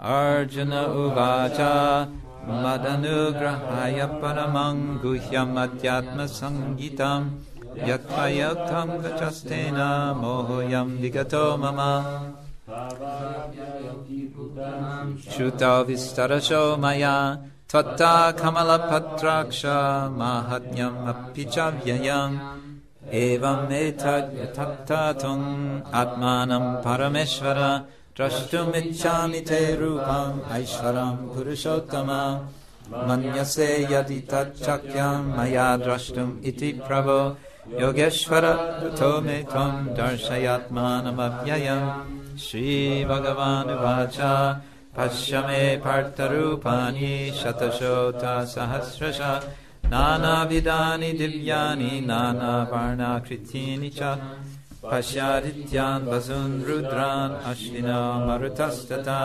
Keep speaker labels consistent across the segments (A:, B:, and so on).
A: अर्जुन उवाच मदनुग्रहाय परमं गुह्यमध्यात्मसङ्गीतम् यत्त्वयक्तं गचस्तेन मोहोऽयं विगतो मम। श्रुतौ विस्तरशो मया त्वत्ता कमलपत्राक्ष माहात्म्यम् अपि च व्ययम्। एवम् एतद् यथार्थम् आत्मानं परमेश्वर द्रष्टुमिच्छामि ते रूपम् ऐश्वरम् पुरुषोत्तम। मन्यसे यदि तच्छक्यं मया द्रष्टुम् इति प्रभो। योगेश्वर तथो मे त्वं दर्शयात्मानमव्ययम्। श्रीभगवानुवाच पश्य मे पार्थरूपाणि शतशोथसहस्रश नानाविधानि दिव्यानि नानावर्णाकृतीनि च पश्यादित्यान् वसून् रुद्रान् अश्विना मरुतस्तथा।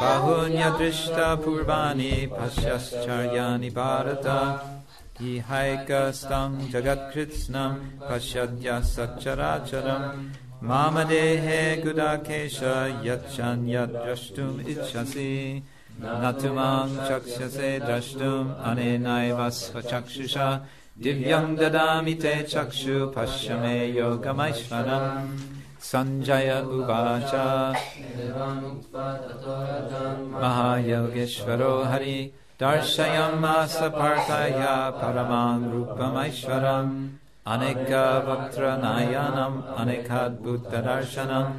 A: बहून्यदृष्टपूर्वाणि पश्यश्चर्याणि भारत। इहैकस्तं जगत्कृत्स्नं पश्यद्य सच्चराचरम् मामदेहे गुडाकेश यच्छन्यद्द्रष्टुम् इच्छसि। न तु माँ चक्ष्यसे द्रष्टुम् अनेनैव स्वचक्षुषा। दिव्यं ददामि ते चक्षु पश्य मे योगमैश्वरम्। सञ्जय उवाच। महायोगेश्वरो हरि दर्शयमास पार्थाय परमां रूपमैश्वरम्। अनेकवक्त्रनायनम्, अनेकाद्भुतदर्शनम्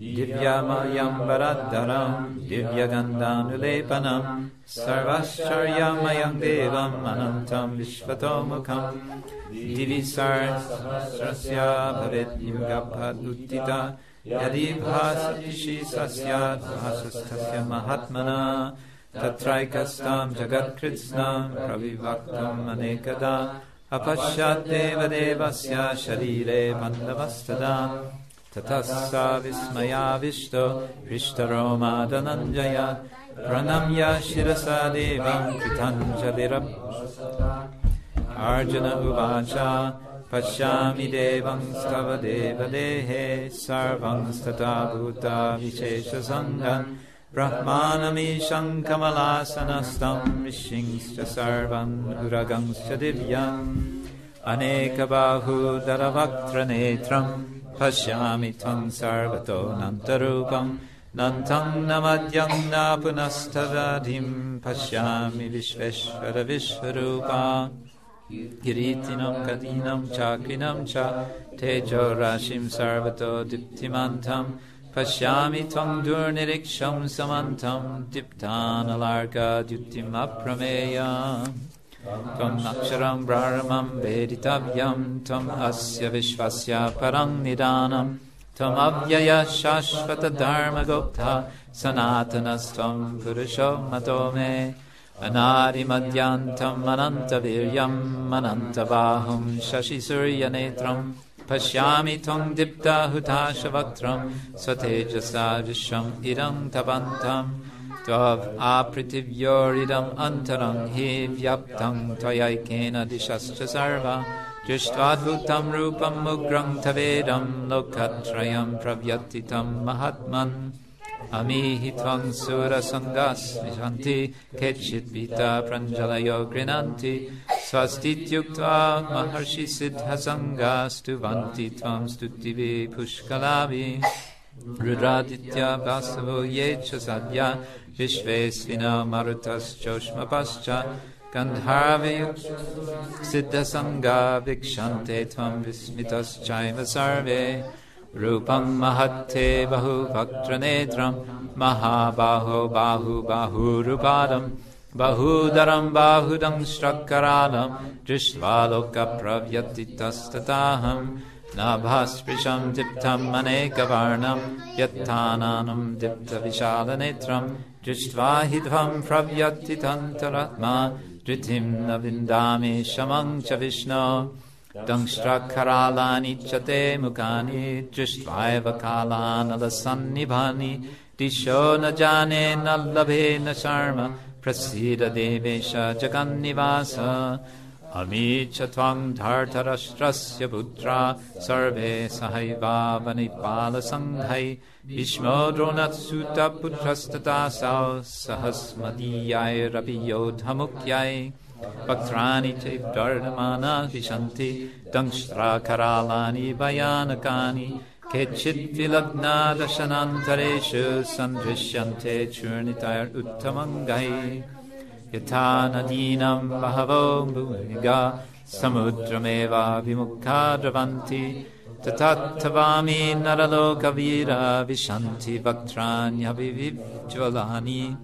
A: Divyamayanvaradharam Divyagandanulepanam Sarvascharyamayam devam anantam vishvatomukham Divisar sahasrasya bhavet yugabhat uttita Yadi bhasatishi sasyat bhasastasya mahatmana Tatraikastam jagatkritsnam pravivaktam anekada Apashyat deva devasya sharire bandavastada Tatassa Vismaya Vishto Vishtaroma Dananjaya Pranamya Shirasa Devam Kritanjalirabhasata Arjuna Uvacha Pashami Devam Stava Deva Dehe Sarvam Stata Bhuta Vishesha Sanghan Brahmanamisham Kamalasanastam Vishingscha Sarvam Uragangscha Divyam Aneka Bahu Daravaktra Netram पश्यामि त्वं सर्वतोऽनन्तरूपम् नन्तं न मद्यं न पुनस्तदधिं। पश्यामि विश्वेश्वर विश्वरूपा। किरीटिनं कदीनं, चाकिनं च तेजोराशिं सर्वतो दीप्तिमन्तम् पश्यामि त्वं दुर्निरीक्षं Tvam Aksharam Brahmam Veditavyam Tvam Asya Vishvasya Parang Nidanam Tvam Avyaya Shashvata Dharma Gopta Sanatanastvam Purusho Matome Anarimadyantam Anantaviryam Anantavahum Shashi Surya Netram Pashyami Tvam Dipta Hutasha Vaktram Irang Tabantam Tvav apritivyoridam antaram he vyaptam tvayaikena dishascha sarva Jishtadvutam rupam mugrang tavedam lokatrayam pravyatitam mahatman Amihi tvang sura sangas vishanti ketchit vita pranjalayo grinanti svastityuktva maharshi siddhasangas tuvanti tvam stutivi pushkalavi रुद्रादित्या वासवो ये च सद्या विश्वेस्विना मरुतश्चोष्मपश्च गन्धार्वयुक्सिद्धसङ्गा वीक्षन्ते त्वं विस्मितश्चैव सर्वे। रूपं महत्ते बहुभक्त्रनेत्रं महाबाहो बाहुबाहुरुपादम् बहूदरं बाहुदं श्रक्करालं दृष्ट्वा लोकप्रव्यतितस्तताहम् नाभास्पृशं दीप्तम् अनेकवर्णं यत्थानानं दीप्तविशालनेत्रं दृष्ट्वा हि ध्वं प्रव्यतितन्तरात्मा धृतिं न विन्दामि शमं च विष्णो। दंष्ट्रखरालानि च ते मुखानि दृष्ट्वायव कालानलसन्निभानि। दिशो न जाने न लभे न शर्म प्रसीद देवेश जगन्निवास अमी च त्वं धर्तरष्ट्रस्य पुत्रा सर्वे सहैवावनिपालसङ्घै भीष्मो द्रोणत्सुतपुत्रस्तथा सहस्मदीयाय योधमुख्याय वक्त्राणि चैर्वर्णमाना विशन्ति दंष्ट्राकरालानि भयानकानि। केचित् विलग्ना दशनान्तरेषु सन्दृश्यन्ते चूर्णितैरुत्तमङ्गैः यथा नदीनां बहवो भूमिगा, समुद्रमेवाभिमुखा द्रवन्ति, तथात्थवामि नरलोकवीरा विशन्ति वक्त्राण्यभिज्वलानि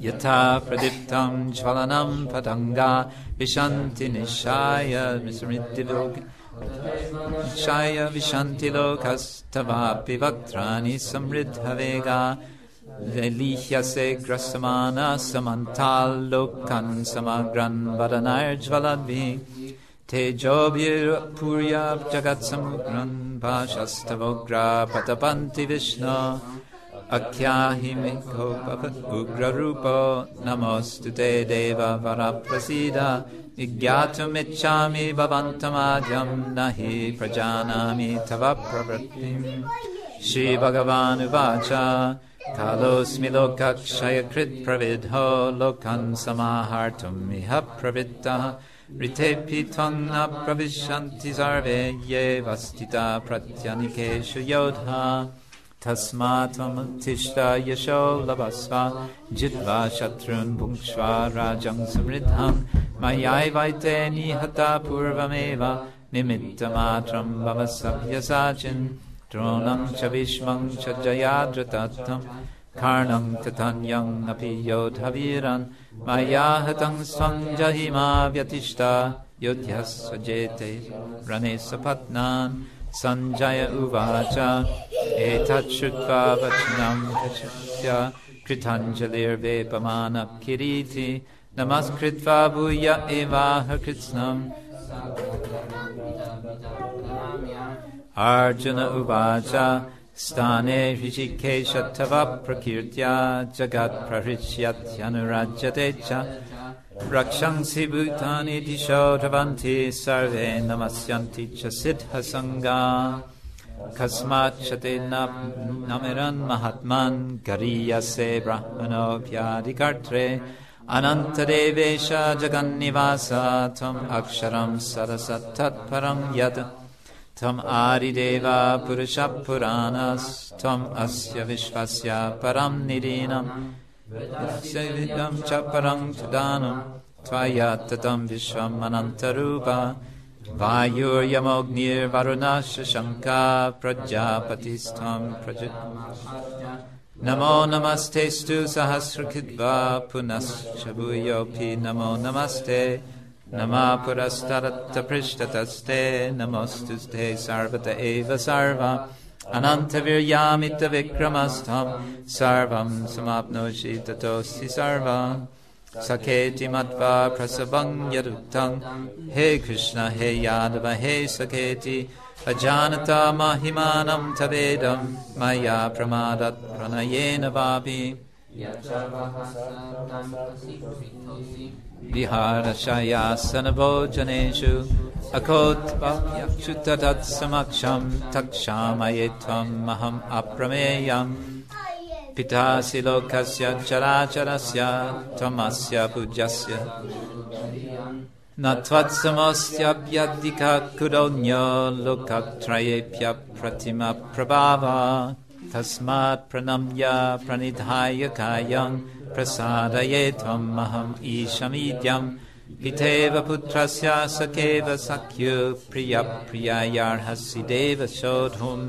A: यथा प्रदीप्तं ज्वलनं पतङ्गा, विशन्ति निशाय निशाय विशन्ति लोकस्तवापि वक्त्राणि समृद्धवेगा। Lelihyase grasamana samantal lokan samagran vadanayarjvaladvi Tejobhir purya jagat samugran bhashastavogra patapanti vishnu Akhyahimiko ugra rupo namostu te deva varaprasida Vigyatum ichami bhavantamadhyam nahi prajanami tava pravritim Shri Bhagavan Uvacha कालोऽस्मि लोकक्षयकृत् प्रविधो लोकान् समाहर्तुम् इह प्रवृत्तः ऋतेऽपि त्वं न प्रविशन्ति सर्वे ये वस्तिता प्रत्यनिकेषु योधा तस्मात् त्वमुत्तिष्ठ यशो लभस्व जित्वा शत्रून् भुङ्क्ष्व राजं समृद्धं मयैवैते निहता पूर्वमेव निमित्तमात्रं भव सव्यसाचिन् द्रोणं च भीष्मं च जयाद्रतत्थं कर्णं तथन्यम् अपि योधवीरन् मया हतं स्वं जहिमा व्यतिष्ठा जेते रणे सपत्नान् सञ्जय उवाच। एतत् श्रुत्वा वचनं कृताञ्जलिर्वेपमानः किरीति नमस्कृत्वा भूय एवाह कृत्स्नम् अर्जुन उवाच स्थाने ऋषिकेश तव प्रकीर्त्या जगत्प्रहृष्यत्यनुराज्यते च रक्षंसि भूतानि दिशो ध्रुवन्ति सर्वे नमस्यन्ति च सिद्धसङ्गा कस्माच्च ते नमिरन् महात्मान् गरीयसे ब्राह्मणोऽभ्याधिकर्त्रे अनन्तदेवेश जगन्निवास त्वम् अक्षरं सरसत्तत्परं यत् त्वम् आदिदेवा पुरुषः पुराणस्त्वम् अस्य विश्वस्य परं निरीनम् च परं त्वया ततं विश्वम् अनन्तरूप। वायुर्यमोऽग्निर्वरुणश्च शङ्का प्रजापतिस्त्वं प्रज नमो नमस्तेस्तु सहस्रकृद्वा पुनश्च भूयोऽपि नमो नमस्ते Nama purastaratta prishtataste namostuste sarvata eva sarva anantavirya vikramastam sarvam samapnoshi tatosi sarva saketi matva prasabang yadutang he krishna he yadava he saketi ajanata mahimanam tavedam maya pramadat pranayena vapi विहारशयासनभोजनेषु अकोत्पक्षुतत्समक्षं तक्षामये त्वमहम् अप्रमेयम्। पितासि लोकस्य, चराचरस्य, त्वमस्य पूज्यस्य। न त्वत्समस्यप्यधिकः कुरोऽन्यो लोकत्रयेभ्य प्रतिमप्रभावा तस्मात् प्रणम्य प्रणिधाय कायं प्रसादये त्वम् अहम् ईशमीड्यम्। पितेव पुत्रस्य सखेव सख्यो प्रियप्रियायार्हसि देव शोधुम्।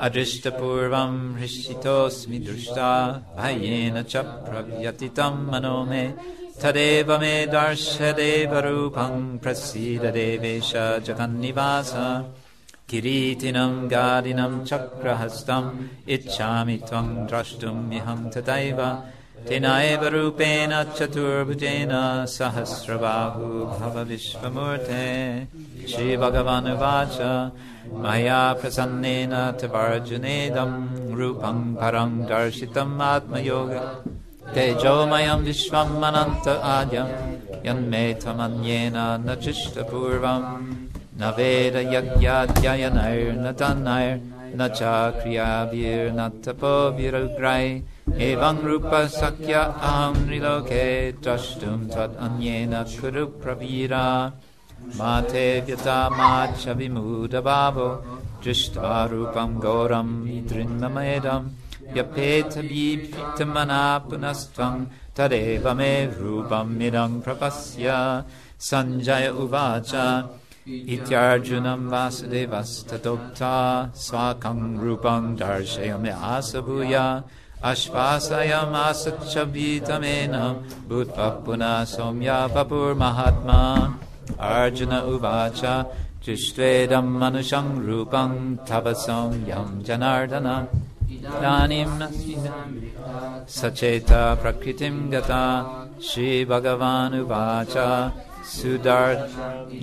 A: अदृष्टपूर्वम् हृषितोऽस्मि दृष्टा भयेन च प्रव्यतितम् मनो मे। तदेव मे दर्शदेवरूपम् प्रसीद देवेश जगन्निवास। Kiritinam Gadinam Chakrahastam itchami Tvam Drashtum Miham Tataiva tenaiva Rupena Chaturbhujena Sahasrabahu Bhava Vishvamurte Shri Vacha Maya Prasannena Tavarjanedam rupang parang Darshitam Atma Yoga Tejomayam Vishvamananta Adyam Yanme Tamanyena Nachishta Purvam यन्मे त्वमन्येन न चिष्टपूर्वम् न वेदयज्ञाध्ययनैर्न तन्नैर्न च क्रियाभिर्न तपोभिरुग्रै एवं रूपसख्य अहं नृलोके द्रष्टुं त्वदन्येन कुरु प्रवीरा मा ते व्यता मा च विमूढभावो दृष्ट्वा रूपं घोरं दृन्ममेदम् व्यपेतमना पुनस्त्वं तदेव मे रूपमिदं प्रपश्य सञ्जय उवाच Ityarjunam Vasudevas Tadokta Swakam Rupam Darshayami Asabuya Ashvasayam Asachavitamenam Bhutpapuna Somya Papur Mahatma Arjuna Uvacha Jishvedam Manusham Rupam Tabasam Yam Janardana Idanim Sacheta Prakritim Gata Shri Bhagavan Uvacha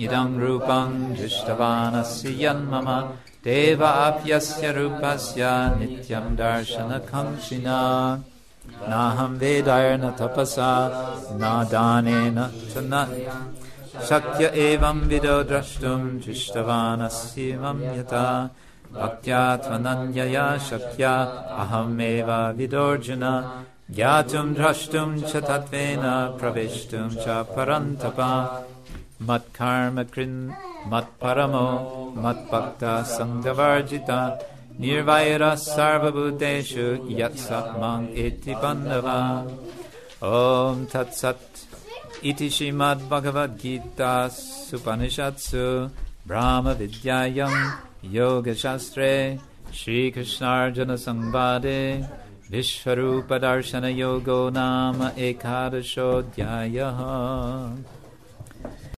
A: इदं रूपं दृष्टवानस्य यन्मम देवाप्यस्य रूपस्य नित्यं दर्शनकाङ्क्षिणा नाहं वेदैर्न तपसा, न दानेन च न। शक्य एवं विदो द्रष्टुं दृष्टवानस्येवं यथा। भक्त्या त्वनन्यया शक्या अहमेव विदोऽर्जुन। ज्ञातुं द्रष्टुं च तत्त्वेन प्रवेष्टुं च परन्तप। मत्कर्म कृन् मत्परमो मत्भक्ता सङ्गवर्जिता। निर्वैरः सर्वभूतेषु इति बन्धव। ॐ तत्सत् इति श्रीमद्भगवद्गीतासुपनिषत्सु ब्राह्मविद्यायां योगशास्त्रे श्रीकृष्णार्जुनसंवादे विश्वरूपदर्शनयोगो नाम एकादशोऽध्यायः।